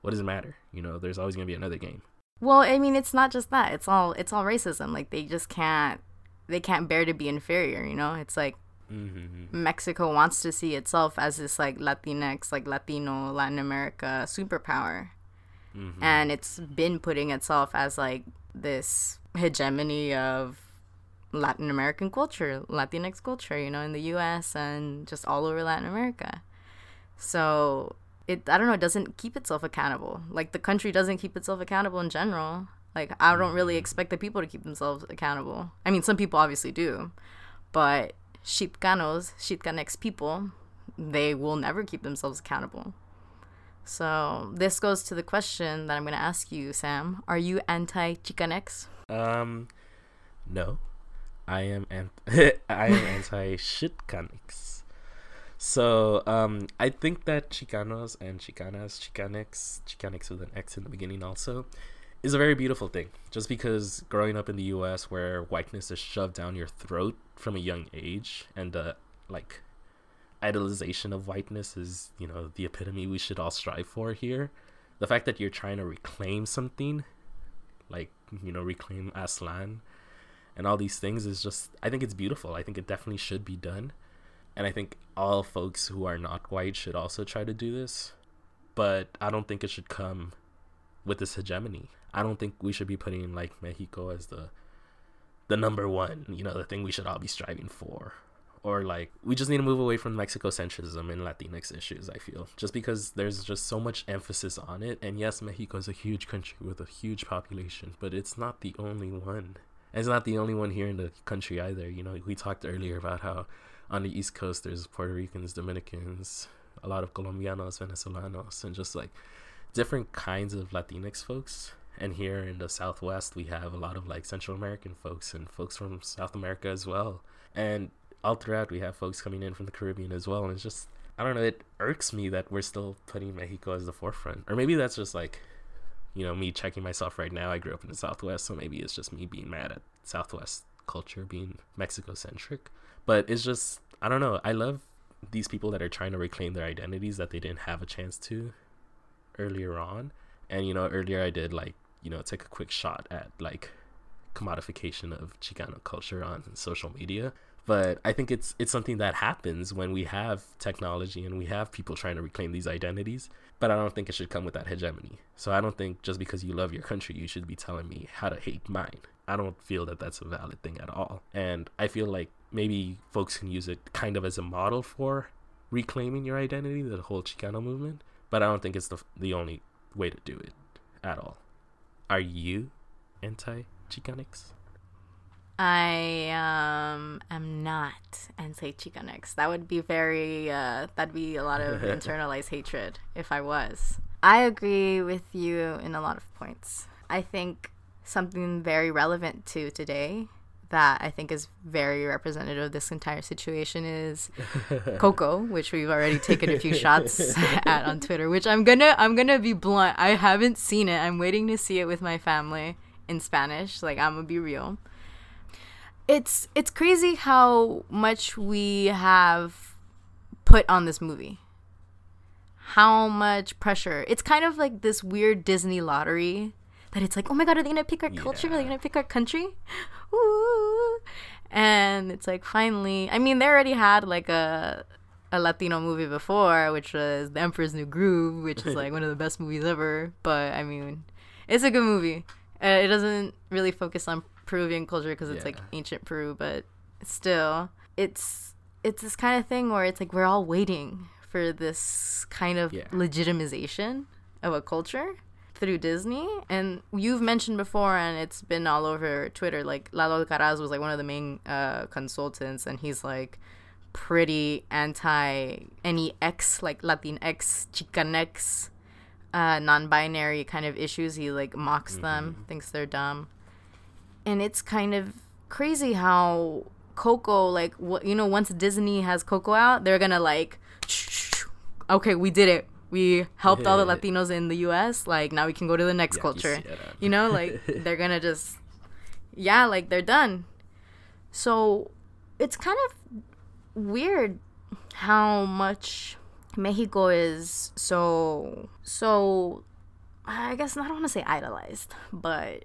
what does it matter? You know, there's always gonna be another game. Well, I mean, it's not just that. It's all it's all racism. Like they just can't they can't bear to be inferior. You know, it's like Mm-hmm. Mexico wants to see itself as this like Latinx, like Latino, Latin America superpower. Mm-hmm. And it's been putting itself as like this hegemony of Latin American culture, Latinx culture, you know, in the US and just all over Latin America. So it I don't know, it doesn't keep itself accountable. Like the country doesn't keep itself accountable in general. Like I don't really expect the people to keep themselves accountable. I mean some people obviously do. But Chipcanos, Chitcanex people, they will never keep themselves accountable. So this goes to the question that I'm gonna ask you, Sam. Are you anti Chicanex? Um, no, I am anti- I am anti. So um, I think that Chicanos and Chicanas, Chicanx, Xicanx with an X in the beginning also, is a very beautiful thing. Just because growing up in the U.S. where whiteness is shoved down your throat from a young age, and uh, like idolization of whiteness is you know the epitome we should all strive for here. The fact that you're trying to reclaim something like you know reclaim Aztlán and all these things is just I think it's beautiful. I think it definitely should be done. And I think all folks who are not white should also try to do this. But I don't think it should come with this hegemony. I don't think we should be putting like Mexico as the the number one, you know, the thing we should all be striving for. Or like we just need to move away from Mexico centrism and Latinx issues, I feel. Just because there's just so much emphasis on it. And yes, Mexico is a huge country with a huge population, but it's not the only one. It's not the only one here in the country either. You know, we talked earlier about how on the East Coast there's Puerto Ricans, Dominicans, a lot of Colombianos, Venezolanos, and just like different kinds of Latinx folks. And here in the Southwest, we have a lot of like Central American folks and folks from South America as well. And all throughout, we have folks coming in from the Caribbean as well. And it's just, I don't know, it irks me that we're still putting Mexico as the forefront. Or maybe that's just like, you know, me checking myself right now. I grew up in the Southwest, so maybe it's just me being mad at Southwest culture being Mexico centric. But it's just, I don't know. I love these people that are trying to reclaim their identities that they didn't have a chance to earlier on. And, you know, earlier I did like, you know, take a quick shot at like commodification of Chicano culture on social media. But I think it's it's something that happens when we have technology and we have people trying to reclaim these identities. But I don't think it should come with that hegemony. So I don't think just because you love your country, you should be telling me how to hate mine. I don't feel that that's a valid thing at all. And I feel like maybe folks can use it kind of as a model for reclaiming your identity, the whole Chicano movement. But I don't think it's the the only way to do it at all. Are you anti Chicanx? I um am not anti Chicanx. That would be very uh that'd be a lot of internalized hatred if I was. I agree with you in a lot of points. I think something very relevant to today that I think is very representative of this entire situation is Coco, which we've already taken a few shots at on Twitter, which I'm gonna I'm gonna be blunt. I haven't seen it. I'm waiting to see it with my family in Spanish. Like I'm gonna be real. It's it's crazy how much we have put on this movie. How much pressure. It's kind of like this weird Disney lottery that it's like, oh my god, are they gonna pick our culture? Are they gonna pick our country? Ooh. And it's like finally I mean they already had like a a Latino movie before, which was The Emperor's New Groove, which is like one of the best movies ever. But I mean, it's a good movie. Uh, it doesn't really focus on Peruvian culture because it's like ancient Peru, but still, it's it's this kind of thing where it's like we're all waiting for this kind of Yeah. legitimization of a culture through Disney. And you've mentioned before, and it's been all over Twitter. Like Lalo Alcaraz was like one of the main uh, consultants, and he's like pretty anti any X like Latin Latinx, Chicanx, uh, non-binary kind of issues. He like mocks them, thinks they're dumb. And it's kind of crazy how Coco, like, what you know, once Disney has Coco out, they're gonna like, okay, we did it. We helped all the Latinos in the U.S. Like now we can go to the next Yeah, culture. quisiera. You know, like they're gonna just, yeah, like they're done. So it's kind of weird how much Mexico is so so I guess I don't want to say idolized, but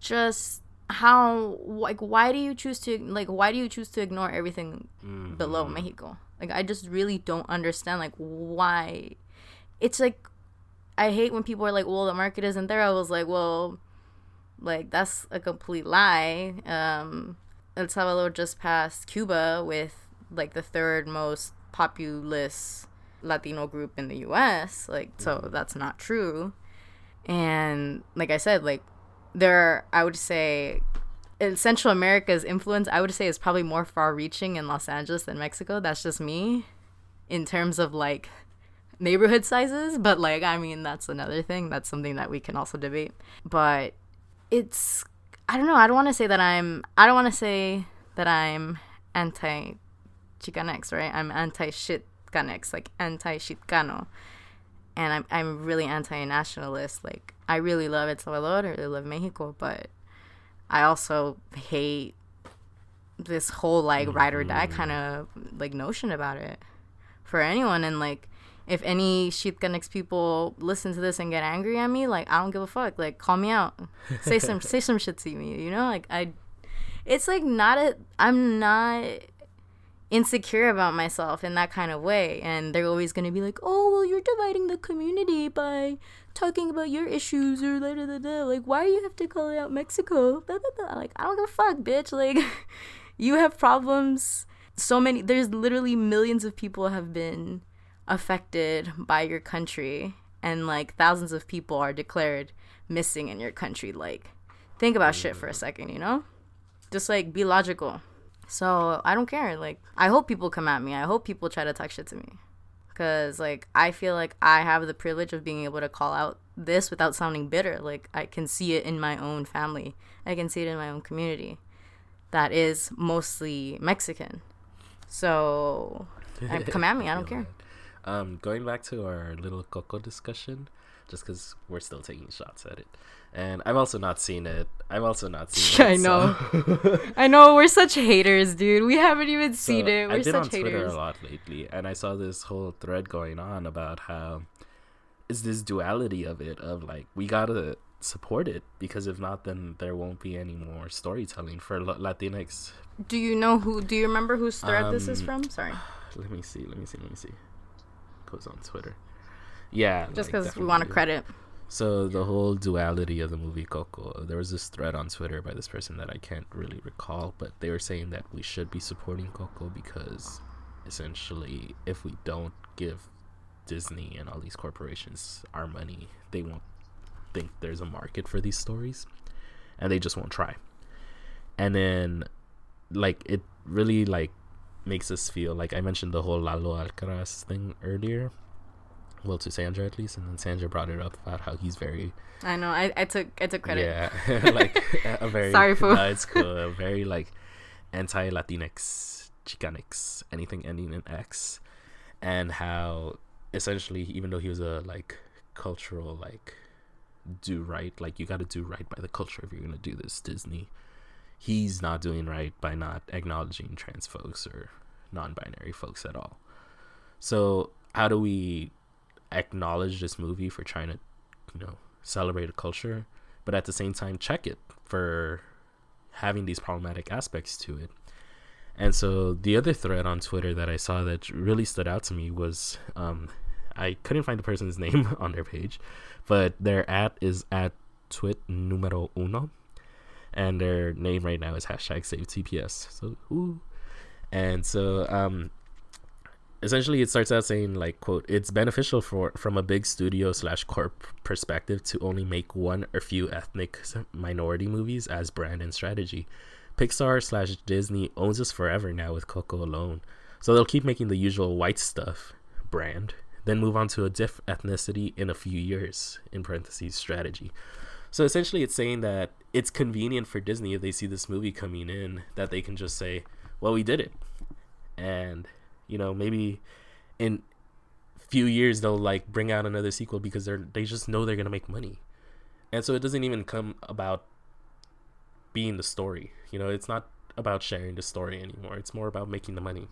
just how like why do you choose to like why do you choose to ignore everything below Mexico? Like I just really don't understand like why it's like I hate when people are like, "Well, the market isn't there." I was like, "Well, like that's a complete lie." Um El Salvador just passed Cuba with like the third most populous Latino group in the US. Like so that's not true. And like I said, like there I would say in Central America's influence, I would say is probably more far reaching in Los Angeles than Mexico. That's just me in terms of like neighborhood sizes, but like I mean that's another thing. That's something that we can also debate. But it's I don't know, I don't want to say that I'm I don't want to say that I'm anti Chicanx, right? I'm anti shit Chicanx, like anti Chicano. And I'm I'm really anti nationalist. Like I really love El Salvador, I really love Mexico, but I also hate this whole like ride or die mm-hmm. kind of like notion about it for anyone and like if any Chicanx people listen to this and get angry at me, like I don't give a fuck. Like call me out. Say some say some shit to me, you know? Like I it's like not a I'm not insecure about myself in that kind of way. And they're always going to be like oh well you're dividing the community by talking about your issues or da, da, da, like why do you have to call out mexico? Like i don't give a fuck bitch. Like you have problems. So many there's literally millions of people have been affected by your country. And like thousands of people are declared missing in your country. Like think about shit for a second you know? Just like be logical so I don't care. Like I hope people come at me. I hope people try to talk shit to me. Cause like I feel like I have the privilege of being able to call out this without sounding bitter. Like I can see it in my own family. I can see it in my own community. That is mostly Mexican. So come at me. I don't care. Um, going back to our little Coco discussion, just because we're still taking shots at it, and I've also not seen it. I've also not seen it. I know. so- I know we're such haters, dude. We haven't even So, seen it. We're I've been on such Twitter haters. a lot lately, and I saw this whole thread going on about how is this duality of it of like we gotta support it because if not, then there won't be any more storytelling for Latinx. Do you know who? Do you remember whose thread this is Um, from? Sorry, Let me see. Let me see. Let me see. Goes on Twitter. Yeah, just like, because we want to credit. So the whole duality of the movie Coco, there was this thread on Twitter by this person that I can't really recall, but they were saying that we should be supporting Coco because essentially if we don't give Disney and all these corporations our money, they won't think there's a market for these stories and they just won't try. And then like it really like makes us feel like I mentioned the whole Lalo Alcaraz thing earlier. Well, to Sandra at least, and then Sandra brought it up about how he's very I know. I, I took I took credit. yeah, like a very Sorry, fool. no, it's cool. A very like anti-Latinx, Chicanx, anything ending in X, and how essentially, even though he was a like cultural like do right, like you got to do right by the culture if you're gonna do this. Disney, he's not doing right by not acknowledging trans folks or non-binary folks at all. So how do we acknowledge this movie for trying to, you know, celebrate a culture, but at the same time check it for having these problematic aspects to it? And so the other thread on Twitter that I saw that really stood out to me was um, I couldn't find the person's name on their page, but their at is at twit numero uno, and their name right now is hashtag save TPS. So ooh, and so um, essentially it starts out saying like quote it's beneficial for from a big studio slash corp perspective to only make one or few ethnic minority movies as brand and strategy. Pixar slash disney owns us forever now with coco alone. So they'll keep making the usual white stuff brand then move on to a diff ethnicity in a few years in parentheses strategy. So essentially, it's saying that it's convenient for Disney if they see this movie coming in that they can just say, "Well, we did it," and you know maybe in few years they'll like bring out another sequel because they're they just know they're gonna make money, and so it doesn't even come about being the story. You know, it's not about sharing the story anymore. It's more about making the money.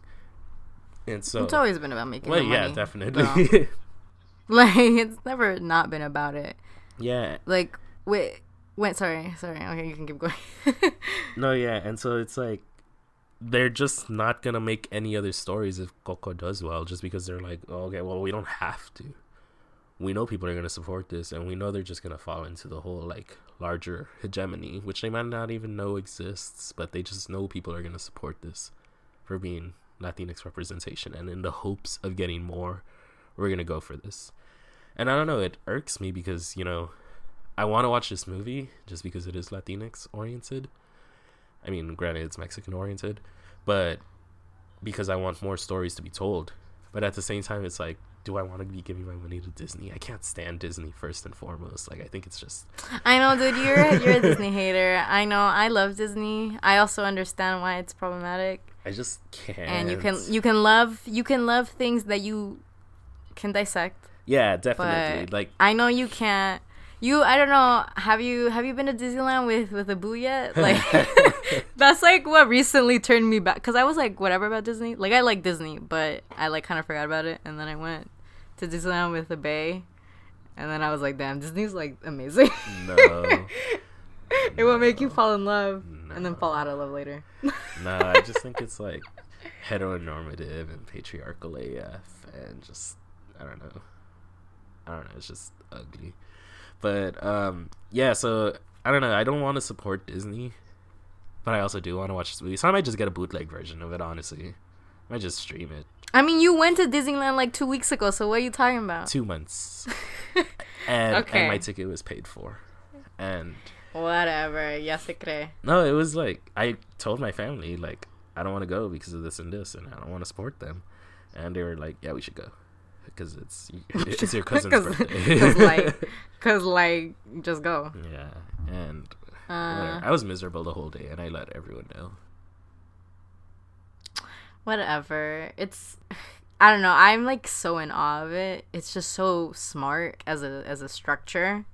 And so It's always been about making well, yeah, money. definitely. like it's never not been about it. yeah, Like wait, wait, sorry, sorry. Okay, you can keep going. No, yeah, and so it's like they're just not gonna make any other stories if Coco does well, just because they're like, oh, okay, well, we don't have to. We know people are gonna support this, and we know they're just gonna fall into the whole like larger hegemony, which they might not even know exists, but they just know people are gonna support this for being Latinx representation, and in the hopes of getting more, we're gonna go for this. And I don't know, it irks me because you know, I want to watch this movie just because it is Latinx oriented. I mean, granted, it's Mexican oriented, but because I want more stories to be told. But at the same time, it's like, do I want to be giving my money to Disney? I can't stand Disney first and foremost. Like, I think it's just I know, dude. You're you're a Disney hater. I know. I love Disney. I also understand why it's problematic. I just can't. And you can you can love you can love things that you can dissect. yeah, definitely. Like, I know you can't. You I don't know. Have you have you been to Disneyland with with a boo yet? Like that's like what recently turned me back because I was like whatever about Disney. Like I like Disney, but I like kind of forgot about it, and then I went to Disneyland with a bay, and then I was like, damn, Disney's like amazing. no, it will make you fall in love and then fall out of love later. no. I just think it's like heteronormative and patriarchal AF, and just I don't know. I don't know. It's just ugly. But um, yeah. So I don't know. I don't want to support Disney, but I also do want to watch this movie. So I might just get a bootleg version of it. Honestly, I might just stream it. I mean, you went to Disneyland like two weeks ago, so what are you talking about? Two months, and Okay. and my ticket was paid for, and Whatever, ya se cree. no, it was like I told my family like I don't want to go because of this and this, and I don't want to support them, and they were like, yeah, we should go because it's it's your cousin's Cause, birthday. cause like, cause like, just go. yeah, and Uh. I was miserable the whole day, and I let everyone know. whatever. It's, I don't know. I'm like so in awe of it. It's just so smart as a as a structure,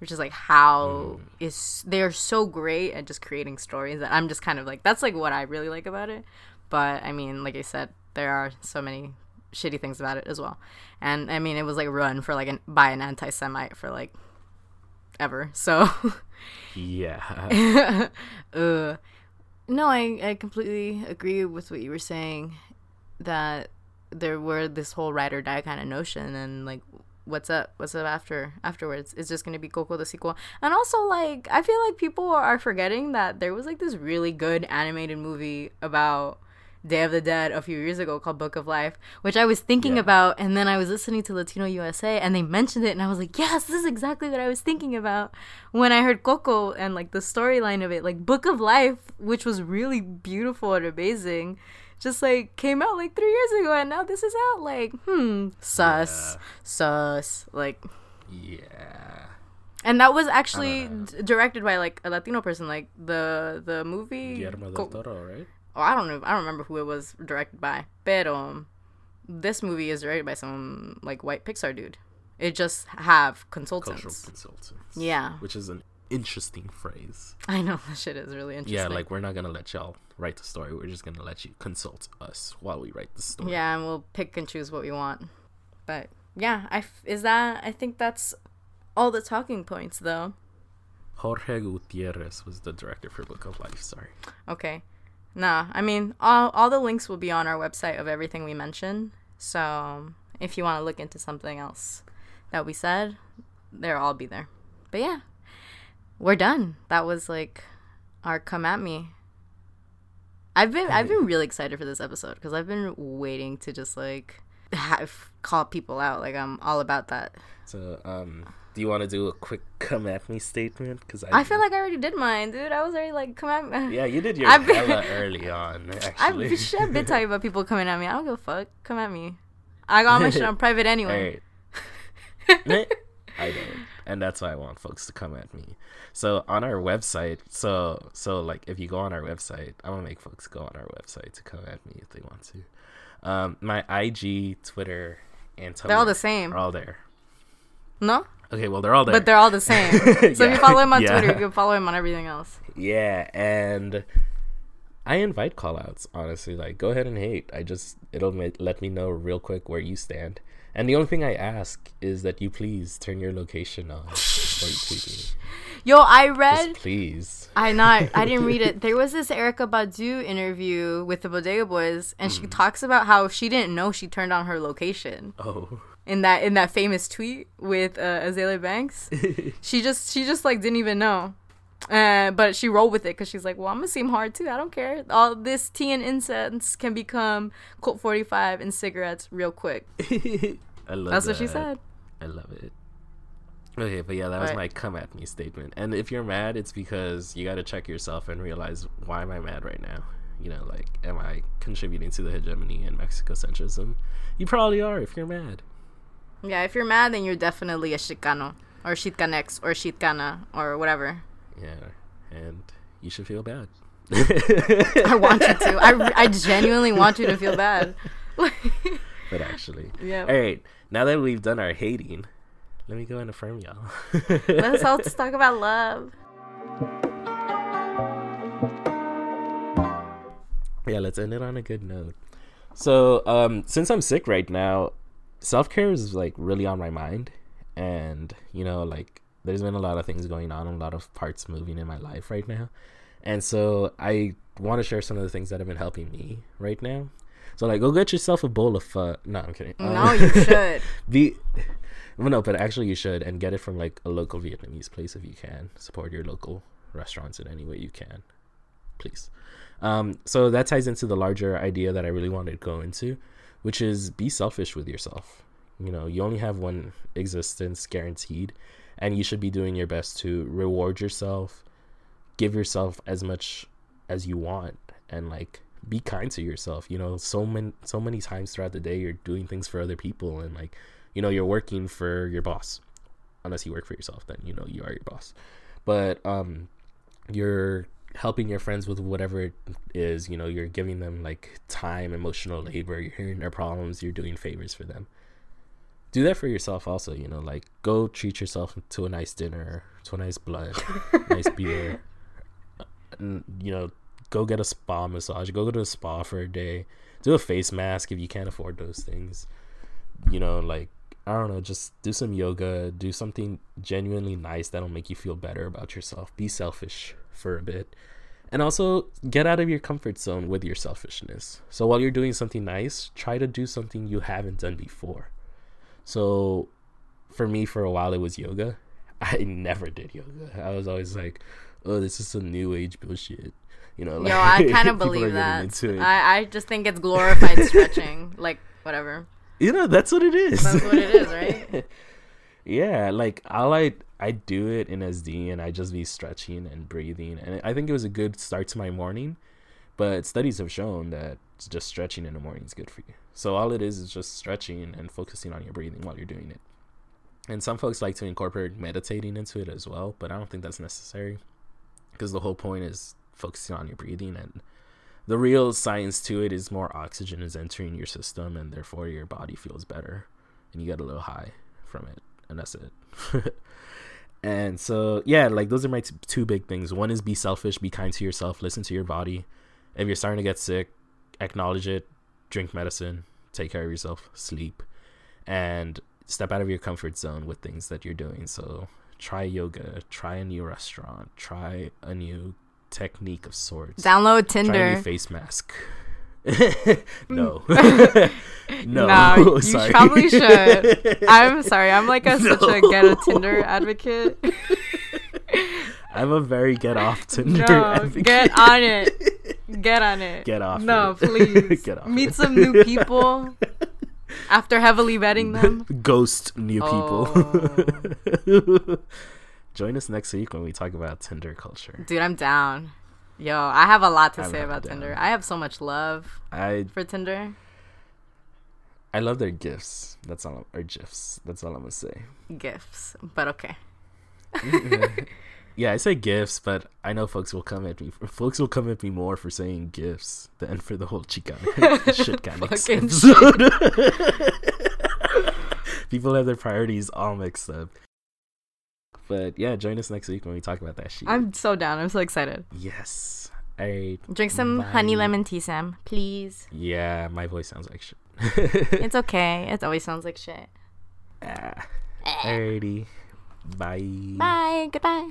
which is like how is they're so great at just creating stories that I'm just kind of like that's like what I really like about it. But I mean, like I said, there are so many shitty things about it as well. And I mean, it was like run for like an by an anti-Semite for like ever. So. Yeah, uh, no, I, I completely agree with what you were saying that there were this whole ride or die kind of notion and like what's up what's up after afterwards it's just going to be coco the sequel and also like i feel like people are forgetting that there was like this really good animated movie about day of the dead a few years ago called book of life which i was thinking Yeah. about and then i was listening to latino usa and they mentioned it and i was like yes this is exactly what i was thinking about when i heard coco and like the storyline of it like book of life which was really beautiful and amazing just like came out like three years ago and now this is out like hmm sus Yeah. sus like yeah. and that was actually d- directed by like a latino person like the the movie Guillermo del Toro, right? Oh, I don't know. I don't remember who it was directed by. But um, this movie is directed by some like white Pixar dude. It just have consultants. Cultural consultants. Yeah, which is an interesting phrase. I know that shit is really interesting. Yeah, like we're not gonna let y'all write the story. We're just gonna let you consult us while we write the story. yeah, and we'll pick and choose what we want. But yeah, I f- is that I think that's all the talking points though. Jorge Gutierrez was the director for Book of Life. Sorry. Okay. Nah, I mean, all, all the links will be on our website of everything we mentioned. So if you want to look into something else that we said, they'll all be there. But yeah, we're done. That was like our come at me. I've been I've been really excited for this episode because I've been waiting to just like have, call people out. Like I'm all about that. So, um, do you want to do a quick come at me statement? Because I feel like I already did mine, dude. I was already like, come at me. yeah, you did your I've been- hella early on. Actually, I've been talking about people coming at me. I don't give a fuck. Come at me. I got my shit on private anyway. Right. I don't. and that's why I want folks to come at me. So on our website, so so like if you go on our website, I'm gonna make folks go on our website to come at me if they want to. Um, my IG, Twitter, and Tumblr They're all the same. are all there. No, Okay, well they're all there. but they're all the same. So if you follow him on Yeah. Twitter, you can follow him on everything else. Yeah, and I invite callouts. Honestly, like go ahead and hate. I just it'll ma- let me know real quick where you stand. And the only thing I ask is that you please turn your location on before you tweet me. Yo, I Just read. please. I not. I didn't read it. There was this Erykah Badu interview with the Bodega Boys, and Mm. she talks about how she didn't know she turned on her location Oh, in that in that famous tweet with uh, Azealia Banks. she just she just like didn't even know. Uh, but she rolled with it because she's like, well, I'm gonna seem hard too. I don't care. All this tea and incense can become Colt 45 and cigarettes real quick. I love. That's what she said. I love it. Okay, but yeah, that was Right. my come at me statement. And if you're mad, it's because you got to check yourself and realize why am I mad right now? You know, like, am I contributing to the hegemony and Mexico centrism? You probably are if you're mad. Yeah, if you're mad, then you're definitely a Chicano or Chitcanex or Chitcana or whatever. Yeah, and you should feel bad. I want you to. I, I genuinely want you to feel bad. but actually, Yeah. All right, now that we've done our hating, let me go and affirm y'all. Let's all just talk about love. yeah, let's end it on a good note. So, um, since I'm sick right now, self care is like really on my mind, and you know, like there's been a lot of things going on, a lot of parts moving in my life right now, and so I want to share some of the things that have been helping me right now. So, like, go get yourself a bowl of pho. No, I'm kidding. No, Um, you should. Be well, no, but actually you should and get it from like a local Vietnamese place if you can. Support your local restaurants in any way you can, please. Um, so that ties into the larger idea that I really wanted to go into, which is be selfish with yourself. You know, you only have one existence guaranteed, and you should be doing your best to reward yourself, give yourself as much as you want, and like be kind to yourself. You know, so many so many times throughout the day you're doing things for other people, and like you know you're working for your boss. Unless you work for yourself, then you know you are your boss. But um, you're helping your friends with whatever it is you know you're giving them like time emotional labor you're hearing their problems you're doing favors for them. Do that for yourself also you know like go treat yourself to a nice dinner to a nice blood nice beer. And, you know go get a spa massage go go to a spa for a day. Do a face mask if you can't afford those things. You know like i don't know just do some yoga do something genuinely nice that'll make you feel better about yourself. Be selfish for a bit and also get out of your comfort zone with your selfishness so while you're doing something nice try to do something you haven't done before so for me for a while it was yoga i never did yoga i was always like oh this is some new age bullshit you know Yo, I kind of believe that. I, I just think it's glorified stretching. Like, whatever. you know that's what it is That's what it is, right? Yeah like all i i do it in sd and i just be stretching and breathing and i think it was a good start to my morning but studies have shown that just stretching in the morning is good for you. So all it is is just stretching and focusing on your breathing while you're doing it. And some folks like to incorporate meditating into it as well but i don't think that's necessary because the whole point is focusing on your breathing and the real science to it is more oxygen is entering your system and therefore your body feels better and you get a little high from it and that's it. And so yeah like those are my t- two big things. One is be selfish be kind to yourself listen to your body. If you're starting to get sick acknowledge it drink medicine take care of yourself sleep and step out of your comfort zone with things that you're doing. So try yoga try a new restaurant try a new technique of sorts. Download try a new Tinder. face mask no mm. no No, you probably should. I'm sorry. I'm like a such a get a Tinder advocate. I'm a very get off Tinder. No, advocate. get on it. Get on it. Get off No, it. please. Get off Meet it. some new people after heavily vetting them. Ghost new Oh. people. Join us next week when we talk about Tinder culture. Dude, I'm down. Yo, I have a lot to I'm say about. Tinder. I have so much love I for Tinder. I love their gifts. That's all. Or gifs. That's all I'm gonna say. Gifts. But okay. yeah, I say gifts, but I know folks will come at me. Folks will come at me more for saying gifts than for the whole Chicana shit kind of episode. People have their priorities all mixed up. But yeah, join us next week when we talk about that shit. I'm so down. I'm so excited. yes. I Drink some honey lemon tea, Sam, please. yeah, my voice sounds like shit. It's okay. It always sounds like shit. Ah, Alrighty. Bye. Bye. Goodbye.